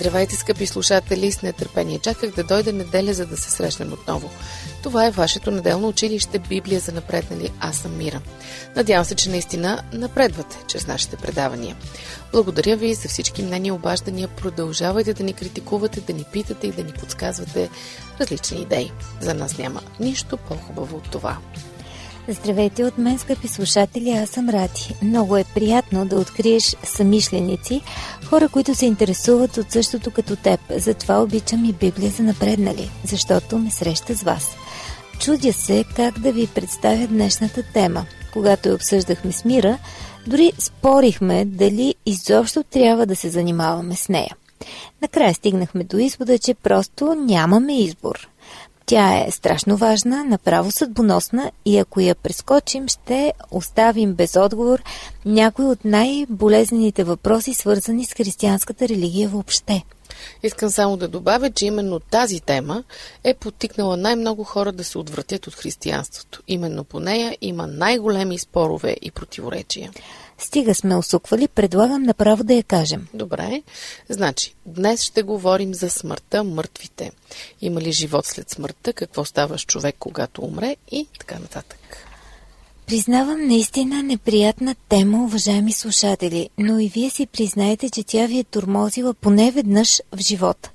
Здравейте, скъпи слушатели! С нетърпение чаках да дойде неделя, за да се срещнем отново. Това е вашето неделно училище Библия за напреднали Аз съм Мира. Надявам се, че наистина напредвате чрез нашите предавания. Благодаря ви за всички мнения обаждания. Продължавайте да ни критикувате, да ни питате и да ни подсказвате различни идеи. За нас няма нищо по-хубаво от това. Здравейте от мен, скъпи слушатели, аз съм Рати. Много е приятно да откриеш самишленици, хора, които се интересуват от същото като теб. Затова обичам и Библия за напреднали, защото ме среща с вас. Чудя се как да ви представя днешната тема. Когато я обсъждахме с Мира, дори спорихме дали изобщо трябва да се занимаваме с нея. Накрая стигнахме до извода, че просто нямаме избор. Тя е страшно важна, направо съдбоносна и ако я прескочим, ще оставим без отговор някои от най-болезнените въпроси, свързани с християнската религия въобще. Искам само да добавя, че именно тази тема е потикнала най-много хора да се отвратят от християнството. Именно по нея има най-големи спорове и противоречия. Стига сме усуквали, предлагам направо да я кажем. Добре. Значи, днес ще говорим за смъртта, мъртвите. Има ли живот след смъртта, какво става с човек, когато умре и така нататък. Признавам наистина неприятна тема, уважаеми слушатели, но и вие си признаете, че тя ви е турмозила поне веднъж в живота.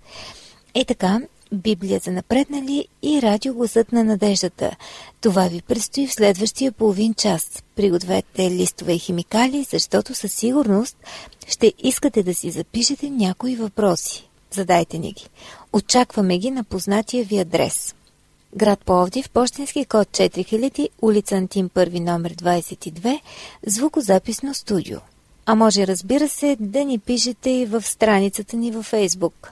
Е така, Библия за напреднали и радио Гласът на надеждата. Това ви предстои в следващия половин час. Пригответе листове и химикали, защото със сигурност ще искате да си запишете някои въпроси. Задайте ни ги. Очакваме ги на познатия ви адрес. Град Пловдив, почтенски код 4000, улица Антим 1 номер 22, звукозаписно студио. А може, разбира се, да ни пишете и в страницата ни във Фейсбук.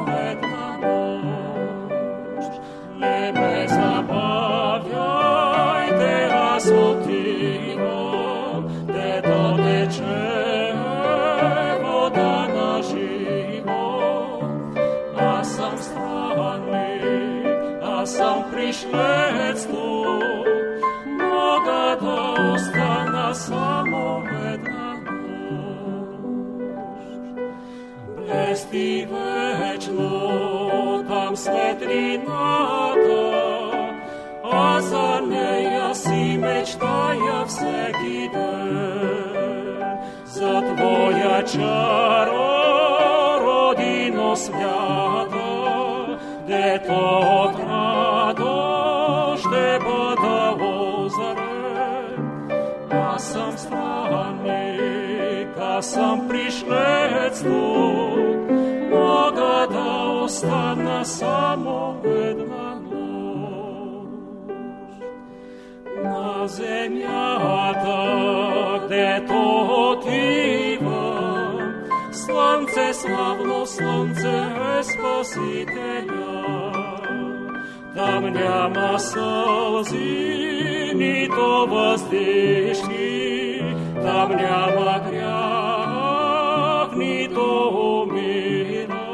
чаро, родино свята, дето от радо ще бъда озарен. Аз съм странник, аз съм пришлец тук, мога да остана само На земята, дето отивам, слънце, славно слънце е Спасителя. Там няма сълзи, нито въздишки, там няма грях, нито умира.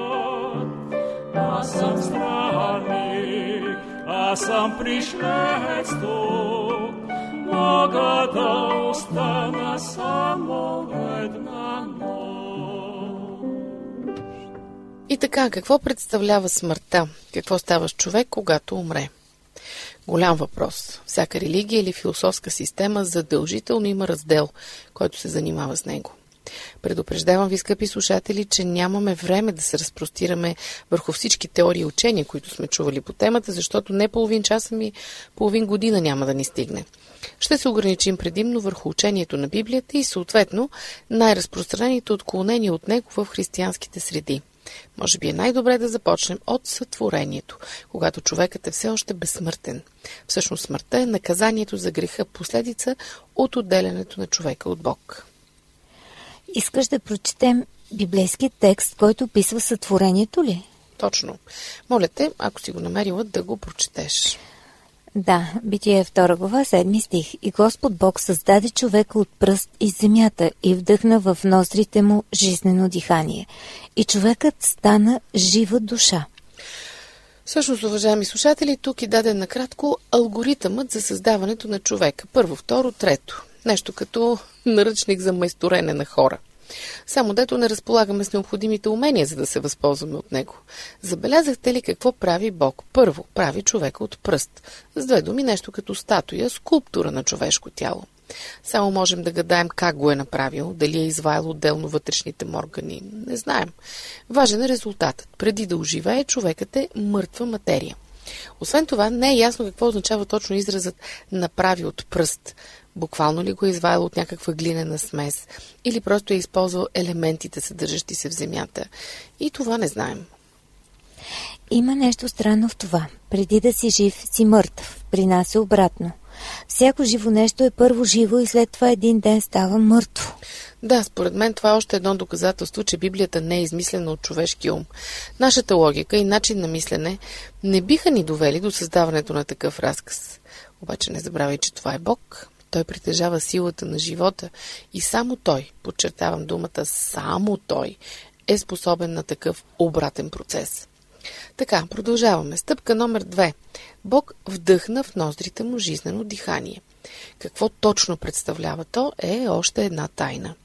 Аз съм странник, аз съм пришлец тук, мога да остана само една нощ. И така, какво представлява смъртта? Какво става с човек, когато умре? Голям въпрос. Всяка религия или философска система задължително има раздел, който се занимава с него. Предупреждавам ви, скъпи слушатели, че нямаме време да се разпростираме върху всички теории и учения, които сме чували по темата, защото не половин час, ми половин година няма да ни стигне. Ще се ограничим предимно върху учението на Библията и съответно най-разпространените отклонения от него в християнските среди. Може би е най-добре да започнем от сътворението, когато човекът е все още безсмъртен. Всъщност смъртта е наказанието за греха, последица от отделянето на човека от Бог. Искаш да прочетем библейски текст, който описва сътворението ли? Точно. Моля те, ако си го намерила, да го прочетеш. Да, Битие 2 глава, 7 стих. И Господ Бог създаде човека от пръст из земята и вдъхна в ноздрите му жизнено дихание. И човекът стана жива душа. Всъщност, уважаеми слушатели, тук е даден накратко алгоритъмът за създаването на човека. Първо, второ, трето. Нещо като наръчник за майсторене на хора. Само дето не разполагаме с необходимите умения, за да се възползваме от него. Забелязахте ли какво прави Бог? Първо, прави човека от пръст. С две думи, нещо като статуя, скулптура на човешко тяло. Само можем да гадаем как го е направил, дали е изваял отделно вътрешните му органи. Не знаем. Важен е резултатът. Преди да оживее, човекът е мъртва материя. Освен това, не е ясно какво означава точно изразът направи от пръст. Буквално ли го е изваял от някаква глинена смес или просто е използвал елементите, съдържащи се в земята. И това не знаем. Има нещо странно в това. Преди да си жив, си мъртъв. При нас е обратно. Всяко живо нещо е първо живо и след това един ден става мъртво. Да, според мен това е още едно доказателство, че Библията не е измислена от човешки ум. Нашата логика и начин на мислене не биха ни довели до създаването на такъв разказ. Обаче не забравяй, че това е Бог. Той притежава силата на живота и само той, подчертавам думата само той, е способен на такъв обратен процес. Така, продължаваме. Стъпка номер две. Бог вдъхна в ноздрите му жизнено дихание. Какво точно представлява то е още една тайна.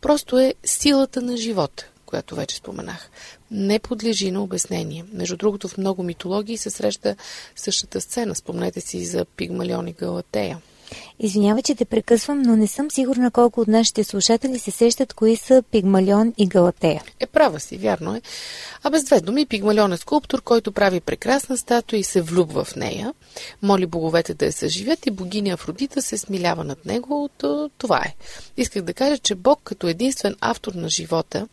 Просто е силата на живота, която вече споменах. Не подлежи на обяснение. Между другото, в много митологии се среща същата сцена. Спомнете си за Пигмалион и Галатея. Извинявай, че те прекъсвам, но не съм сигурна колко от нашите слушатели се сещат кои са Пигмалион и Галатея. Е, права си, вярно е. А без две думи, Пигмалион е скулптор, който прави прекрасна статуя и се влюбва в нея. Моли боговете да я съживят и богиня Афродита се смилява над него. Това е. Исках да кажа, че Бог като единствен автор на живота,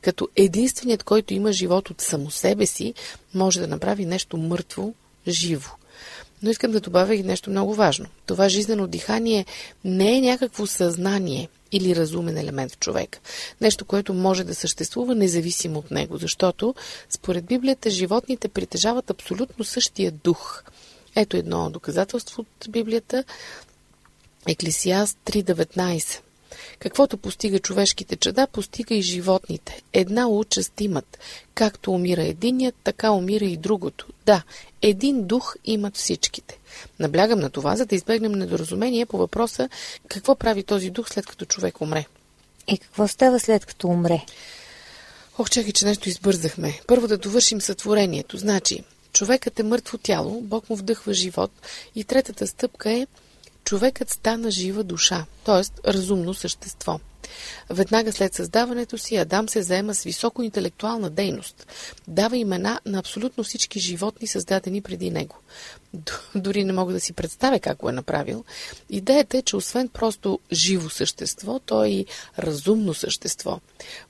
като единственият, който има живот от само себе си, може да направи нещо мъртво живо. Но искам да добавя и нещо много важно. Това жизнено дихание не е някакво съзнание или разумен елемент в човек. Нещо, което може да съществува независимо от него, защото според Библията животните притежават абсолютно същия дух. Ето едно доказателство от Библията. Еклесиаст 3.19 Каквото постига човешките чада, постига и животните. Една участ имат. Както умира единият, така умира и другото. Да, един дух имат всичките. Наблягам на това, за да избегнем недоразумение по въпроса какво прави този дух след като човек умре. И какво става след като умре? Ох, чакай, че нещо избързахме. Първо да довършим сътворението. Значи, човекът е мъртво тяло, Бог му вдъхва живот и третата стъпка е човекът стана жива душа, т.е. разумно същество. Веднага след създаването си Адам се заема с високо интелектуална дейност. Дава имена на абсолютно всички животни, създадени преди него. Дори не мога да си представя как го е направил. Идеята е, че освен просто живо същество, то е и разумно същество.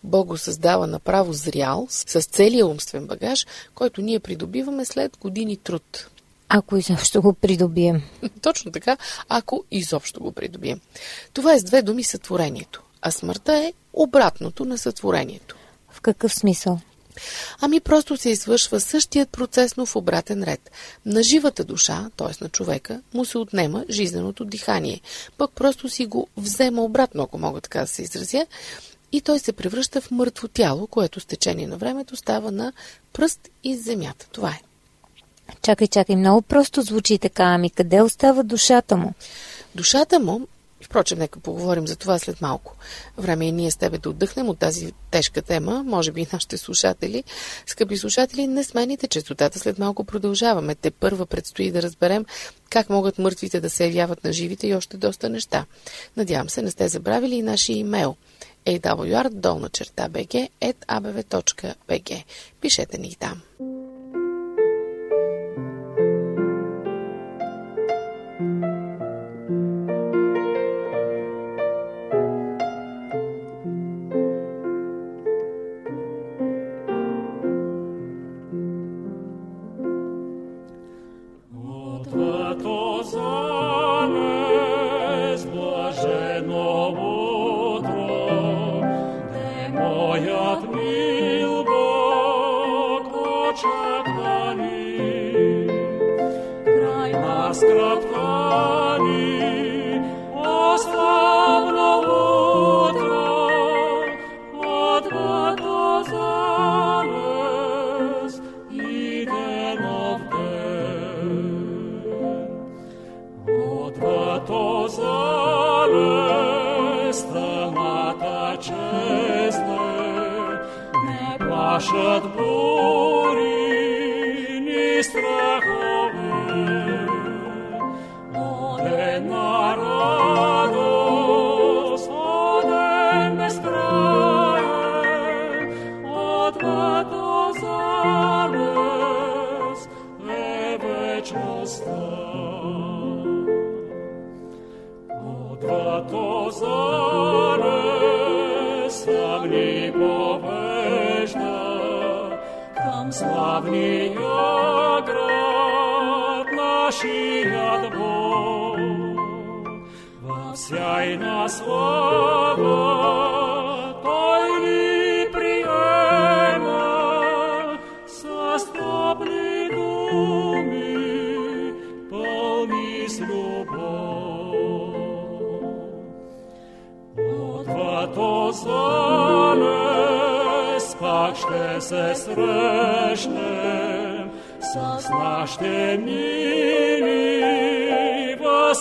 Бог го създава направо зрял, с целия умствен багаж, който ние придобиваме след години труд. Ако изобщо го придобием. Точно така, ако изобщо го придобием. Това е с две думи сътворението, а смъртта е обратното на сътворението. В какъв смисъл? Ами просто се извършва същият процес, но в обратен ред. На живата душа, т.е. на човека, му се отнема жизненото дихание. Пък просто си го взема обратно, ако мога така да се изразя, и той се превръща в мъртво тяло, което с течение на времето става на пръст из земята. Това е. Чакай, чакай, много просто звучи така. Ами къде остава душата му? Душата му, впрочем, нека поговорим за това след малко. Време и ние с тебе да отдъхнем от тази тежка тема, може би и нашите слушатели. Скъпи слушатели, не смените частотата, след малко продължаваме. Те първа предстои да разберем как могат мъртвите да се явяват на живите и още доста неща. Надявам се, не сте забравили и нашия имейл awr долна bg abv.bg. Пишете ни там. Hosanna.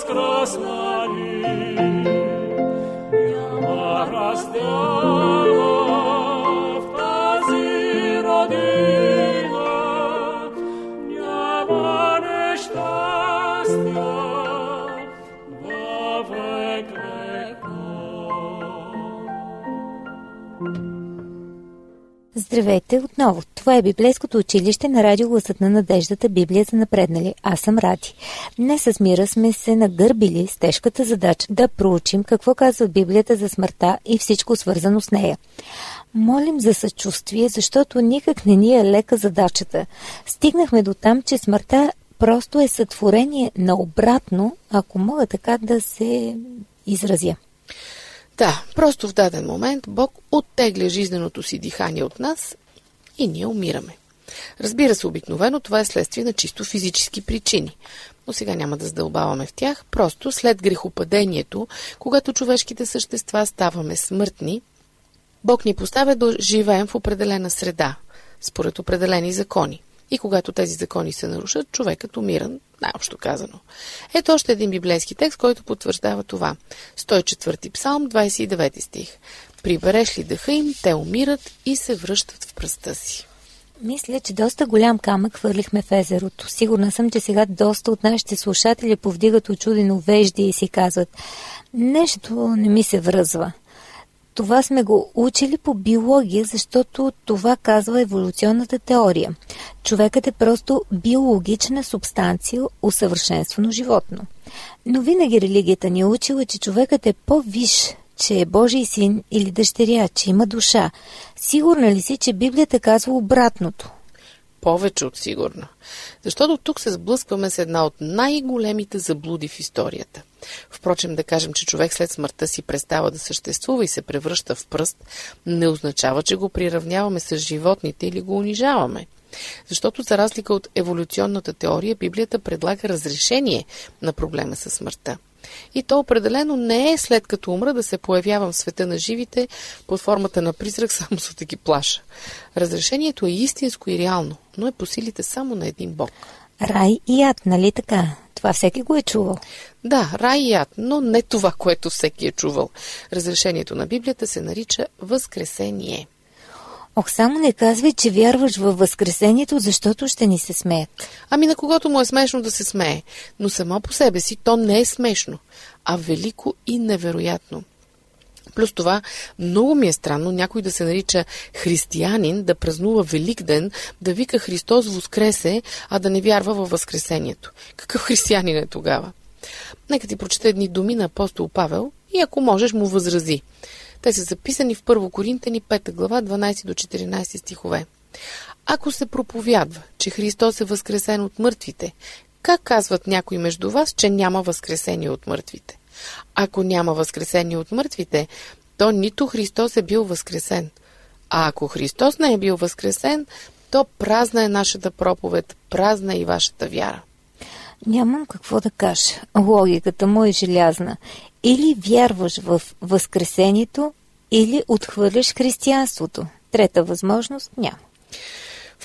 Мили възкръснали. Няма раздяла Здравейте отново! Това е Библейското училище на радио Гласът на надеждата Библия за напреднали. Аз съм Ради. Днес с Мира сме се нагърбили с тежката задача да проучим какво казва Библията за смъртта и всичко свързано с нея. Молим за съчувствие, защото никак не ни е лека задачата. Стигнахме до там, че смъртта просто е сътворение на обратно, ако мога така да се изразя. Да, просто в даден момент Бог оттегля жизненото си дихание от нас и ние умираме. Разбира се, обикновено това е следствие на чисто физически причини. Но сега няма да задълбаваме в тях. Просто след грехопадението, когато човешките същества ставаме смъртни, Бог ни поставя да живеем в определена среда, според определени закони. И когато тези закони се нарушат, човекът умира, най-общо казано. Ето още един библейски текст, който потвърждава това. 104 псалм, 29 стих. Прибереш ли дъха им, те умират и се връщат в пръста си. Мисля, че доста голям камък хвърлихме в езерото. Сигурна съм, че сега доста от нашите слушатели повдигат очудено вежди и си казват нещо не ми се връзва. Това сме го учили по биология, защото това казва еволюционната теория. Човекът е просто биологична субстанция, усъвършенствано животно. Но винаги религията ни е учила, че човекът е по-виш, че е Божий син или дъщеря, че има душа. Сигурна ли си, че Библията казва обратното? Повече от сигурно. Защото тук се сблъскваме с една от най-големите заблуди в историята. Впрочем, да кажем, че човек след смъртта си престава да съществува и се превръща в пръст, не означава, че го приравняваме с животните или го унижаваме. Защото за разлика от еволюционната теория, Библията предлага разрешение на проблема с смъртта. И то определено не е след като умра да се появявам в света на живите под формата на призрак, само за да ги плаша. Разрешението е истинско и реално, но е по силите само на един Бог. Рай и ад, нали така? Това всеки го е чувал. Да, рай и ад, но не това, което всеки е чувал. Разрешението на Библията се нарича Възкресение. Ох, само не казвай, че вярваш във Възкресението, защото ще ни се смеят. Ами на когото му е смешно да се смее, но само по себе си то не е смешно, а велико и невероятно. Плюс това, много ми е странно някой да се нарича християнин, да празнува Велик ден, да вика Христос воскресе, а да не вярва във Възкресението. Какъв християнин е тогава? Нека ти прочета едни думи на апостол Павел и ако можеш му възрази. Те са записани в 1 Коринтени 5 глава 12 до 14 стихове. Ако се проповядва, че Христос е възкресен от мъртвите, как казват някои между вас, че няма възкресение от мъртвите? Ако няма възкресение от мъртвите, то нито Христос е бил възкресен. А ако Христос не е бил възкресен, то празна е нашата проповед, празна е и вашата вяра. Нямам какво да кажа. Логиката му е желязна. Или вярваш в Възкресението, или отхвърляш християнството. Трета възможност няма.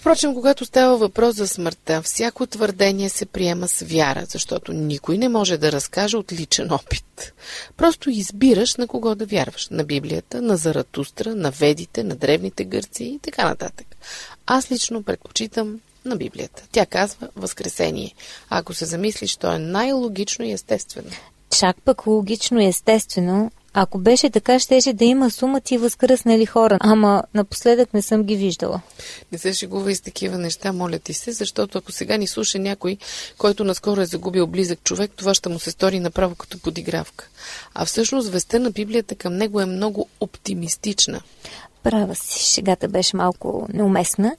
Впрочем, когато става въпрос за смъртта, всяко твърдение се приема с вяра, защото никой не може да разкаже от личен опит. Просто избираш на кого да вярваш. На Библията, на Заратустра, на ведите, на древните гърци и така нататък. Аз лично предпочитам на Библията. Тя казва Възкресение. Ако се замислиш, то е най-логично и естествено. Чак пък логично и естествено ако беше така, щеше да има сума ти възкръснали хора. Ама напоследък не съм ги виждала. Не се шегува и с такива неща, моля ти се, защото ако сега ни слуша някой, който наскоро е загубил близък човек, това ще му се стори направо като подигравка. А всъщност веста на Библията към него е много оптимистична. Права си, шегата беше малко неуместна,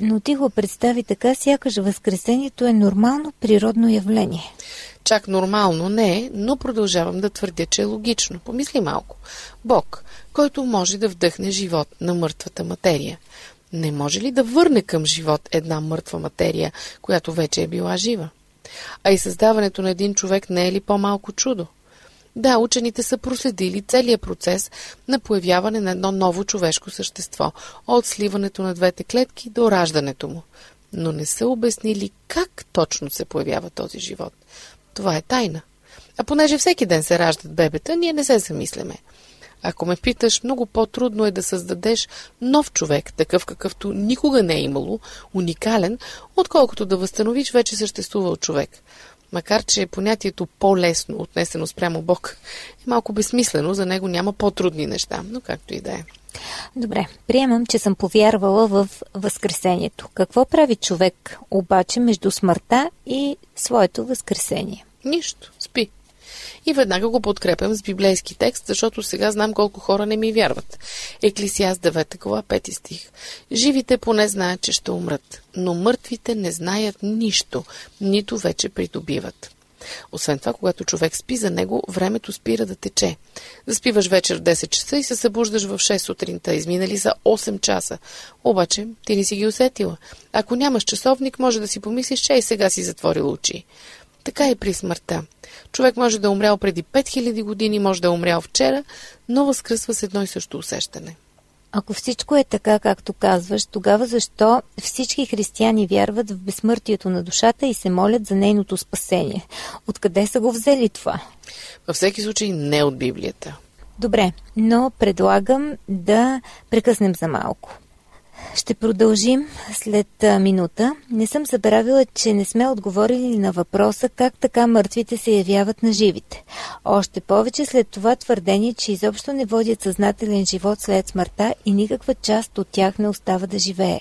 но ти го представи така, сякаш възкресението е нормално природно явление. Чак нормално не е, но продължавам да твърдя, че е логично. Помисли малко. Бог, който може да вдъхне живот на мъртвата материя, не може ли да върне към живот една мъртва материя, която вече е била жива? А и създаването на един човек не е ли по-малко чудо? Да, учените са проследили целият процес на появяване на едно ново човешко същество, от сливането на двете клетки до раждането му. Но не са обяснили как точно се появява този живот. Това е тайна. А понеже всеки ден се раждат бебета, ние не се замисляме. Ако ме питаш, много по-трудно е да създадеш нов човек, такъв какъвто никога не е имало, уникален, отколкото да възстановиш вече съществувал човек. Макар, че понятието по-лесно, отнесено спрямо Бог, е малко безсмислено, за него няма по-трудни неща, но както и да е. Добре, приемам, че съм повярвала в Възкресението. Какво прави човек обаче между смъртта и своето Възкресение? Нищо. И веднага го подкрепям с библейски текст, защото сега знам колко хора не ми вярват. Еклисиас 9 глава 5 стих. Живите поне знаят, че ще умрат, но мъртвите не знаят нищо, нито вече придобиват. Освен това, когато човек спи за него, времето спира да тече. Заспиваш вечер в 10 часа и се събуждаш в 6 сутринта. Изминали за 8 часа. Обаче, ти не си ги усетила. Ако нямаш часовник, може да си помислиш, че и сега си затворил очи. Така и при смъртта. Човек може да е умрял преди 5000 години, може да е умрял вчера, но възкръсва с едно и също усещане. Ако всичко е така, както казваш, тогава защо всички християни вярват в безсмъртието на душата и се молят за нейното спасение? Откъде са го взели това? Във всеки случай не от Библията. Добре, но предлагам да прекъснем за малко. Ще продължим след минута. Не съм забравила, че не сме отговорили на въпроса как така мъртвите се явяват на живите. Още повече след това твърдение, че изобщо не водят съзнателен живот след смъртта и никаква част от тях не остава да живее.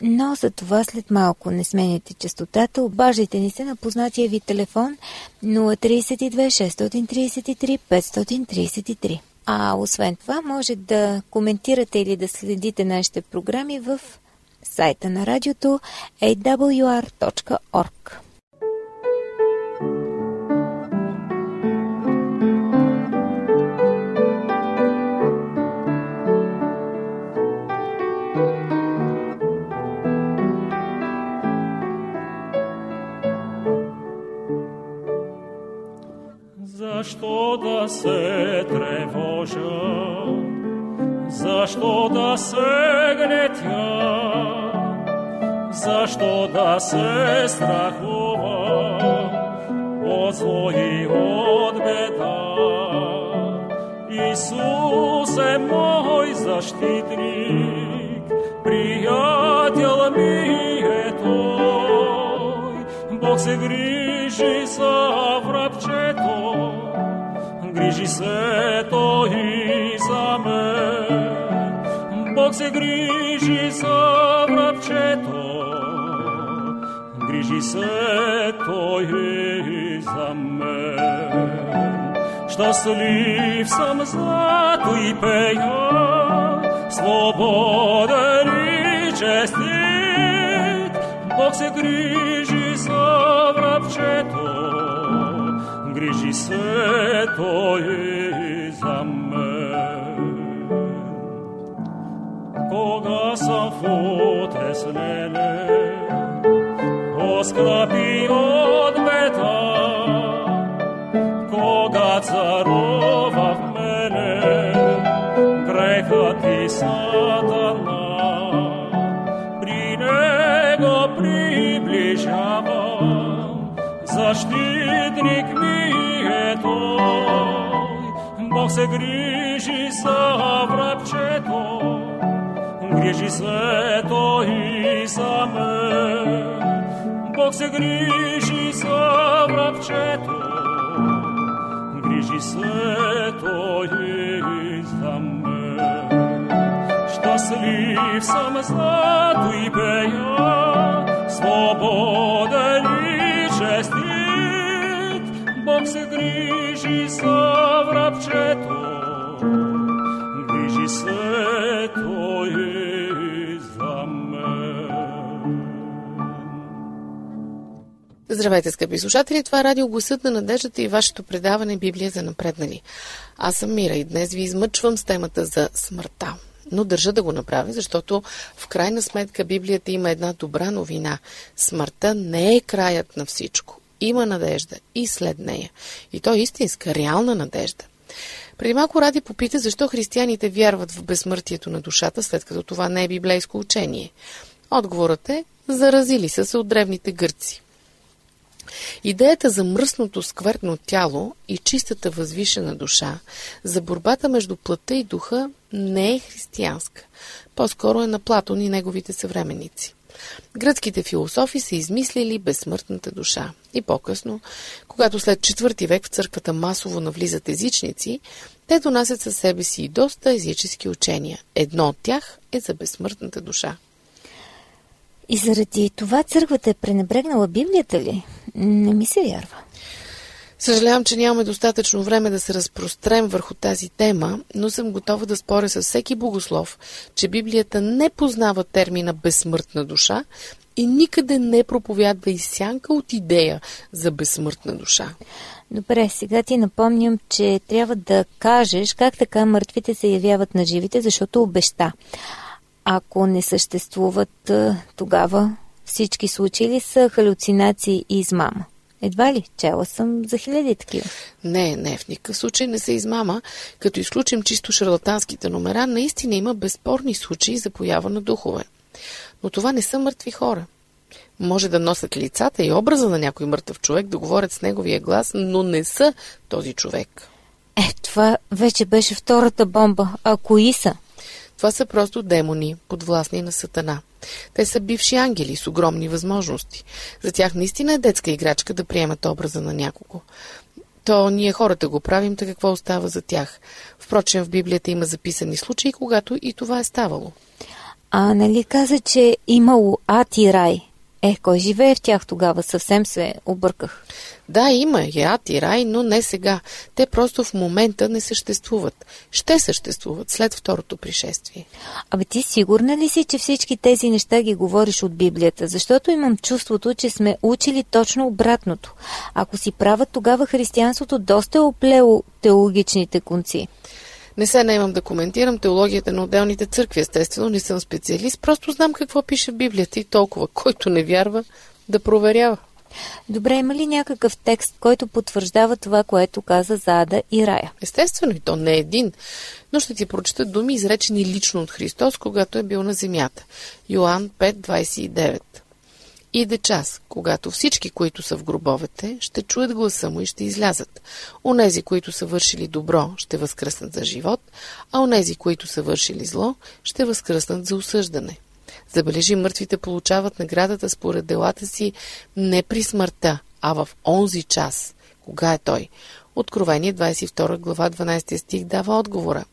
Но за това след малко не сменяте частотата, обаждайте ни се на познатия ви телефон 032 633 533. А освен това, може да коментирате или да следите нашите програми в сайта на радиото awr.org. Защо да се тревожа? Защо да се гнетя? Защо да се страхува от зло и от беда? Исус е мой защитник, приятел ми е Той. Бог се грижи за врабчето, грижи се Той и за мен. Бог се грижи за врабчето, грижи се Той и за мен. Щастлив съм зато и пея, свободен и честит. Бог се грижи за régissait aux âmes. Koga s'en foutes nele, o scrapi od beta, koga țărul Бог се грижи за врабчето, грижи се той и за мен. Бог се грижи за врабчето, грижи се той и за мен. Щастлив съм зато и пея, свободен и честит. Се грижи за врабчето, грижи се той за мен. Здравейте, скъпи слушатели! Това е радио Гласът на надеждата и вашето предаване Библия за напреднали. Аз съм Мира и днес ви измъчвам с темата за смъртта. Но държа да го направя, защото в крайна сметка Библията има една добра новина. Смъртта не е краят на всичко. Има надежда и след нея. И то е истинска, реална надежда. Преди малко Ради попита защо християните вярват в безсмъртието на душата, след като това не е библейско учение. Отговорът е заразили са се от древните гърци. Идеята за мръсното сквъртно тяло и чистата възвишена душа, за борбата между плътта и духа не е християнска. По-скоро е на Платон и неговите съвременници. Гръцките философи са измислили безсмъртната душа. И по-късно, когато след четвърти век в църквата масово навлизат езичници, те донасят със себе си и доста езически учения. Едно от тях е за безсмъртната душа. И заради това църквата е пренебрегнала Библията ли? Не ми се вярва. Съжалявам, че нямаме достатъчно време да се разпрострем върху тази тема, но съм готова да споря с всеки богослов, че Библията не познава термина безсмъртна душа и никъде не проповядва и сянка от идея за безсмъртна душа. Добре, сега ти напомням, че трябва да кажеш как така мъртвите се явяват на живите, защото обеща. Ако не съществуват, тогава всички случаи ли са халюцинации и измама? Едва ли? Чела съм за хиляди такива. Не, не, в никакъв случай не се измама. Като изключим чисто шарлатанските номера, наистина има безспорни случаи за поява на духове. Но това не са мъртви хора. Може да носят лицата и образа на някой мъртъв човек, да говорят с неговия глас, но не са този човек. Е, това вече беше втората бомба. А кои са? Това са просто демони, подвластни на Сатана. Те са бивши ангели с огромни възможности. За тях наистина е детска играчка да приемат образа на някого. То ние хората го правим, така какво остава за тях. Впрочем, в Библията има записани случаи, когато и това е ставало. А нали каза, че имало ад и рай? Е, кой живее в тях тогава? Съвсем се обърках. Да, има и ад и рай, но не сега. Те просто в момента не съществуват. Ще съществуват след второто пришествие. Абе ти сигурна ли си, че всички тези неща ги говориш от Библията? Защото имам чувството, че сме учили точно обратното. Ако си права, тогава християнството доста е оплело теологичните конци. Не се наемам да коментирам теологията на отделните църкви, естествено, не съм специалист, просто знам какво пише в Библията и толкова. Който не вярва, да проверява. Добре, има ли някакъв текст, който потвърждава това, което каза за Ада и Рая? Естествено, и то не е един, но ще ти прочета думи, изречени лично от Христос, когато е бил на земята. Йоанн 5.29 Иде час, когато всички, които са в гробовете, ще чуят гласа му и ще излязат. Онези, които са вършили добро, ще възкръснат за живот, а онези, които са вършили зло, ще възкръснат за осъждане. Забележи, мъртвите получават наградата според делата си не при смъртта, а в онзи час. Кога е той? Откровение 22 глава 12 стих дава отговора.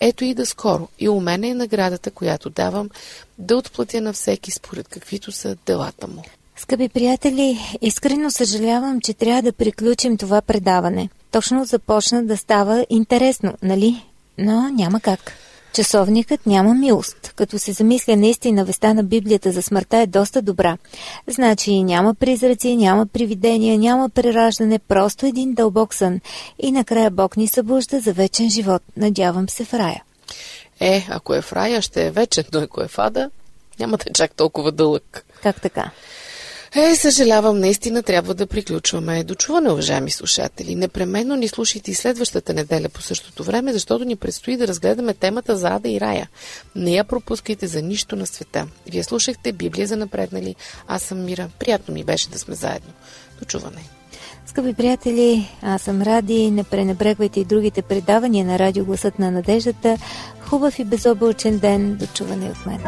Ето и да скоро, и у мене е наградата, която давам, да отплатя на всеки според каквито са делата му. Скъпи приятели, искрено съжалявам, че трябва да приключим това предаване. Точно започна да става интересно, нали? Но няма как. Часовникът няма милост. Като се замисля наистина веста на Библията за смъртта е доста добра. Значи няма призраци, няма привидения, няма прераждане, просто един дълбок сън. И накрая Бог ни събужда за вечен живот. Надявам се в рая. Е, ако е в рая, ще е вечен, но ако е в ада, няма да е чак толкова дълъг. Как така? Е, съжалявам, наистина трябва да приключваме. Дочуване, уважаеми слушатели. Непременно ни слушайте и следващата неделя по същото време, защото ни предстои да разгледаме темата за Ада и Рая. Не я пропускайте за нищо на света. Вие слушахте Библия за напреднали. Аз съм Мира. Приятно ми беше да сме заедно. Дочуване. Скъпи приятели, аз съм Ради. Не пренебрегвайте и другите предавания на Радио Гласът на надеждата. Хубав и безобълчен ден. Дочуване от мен.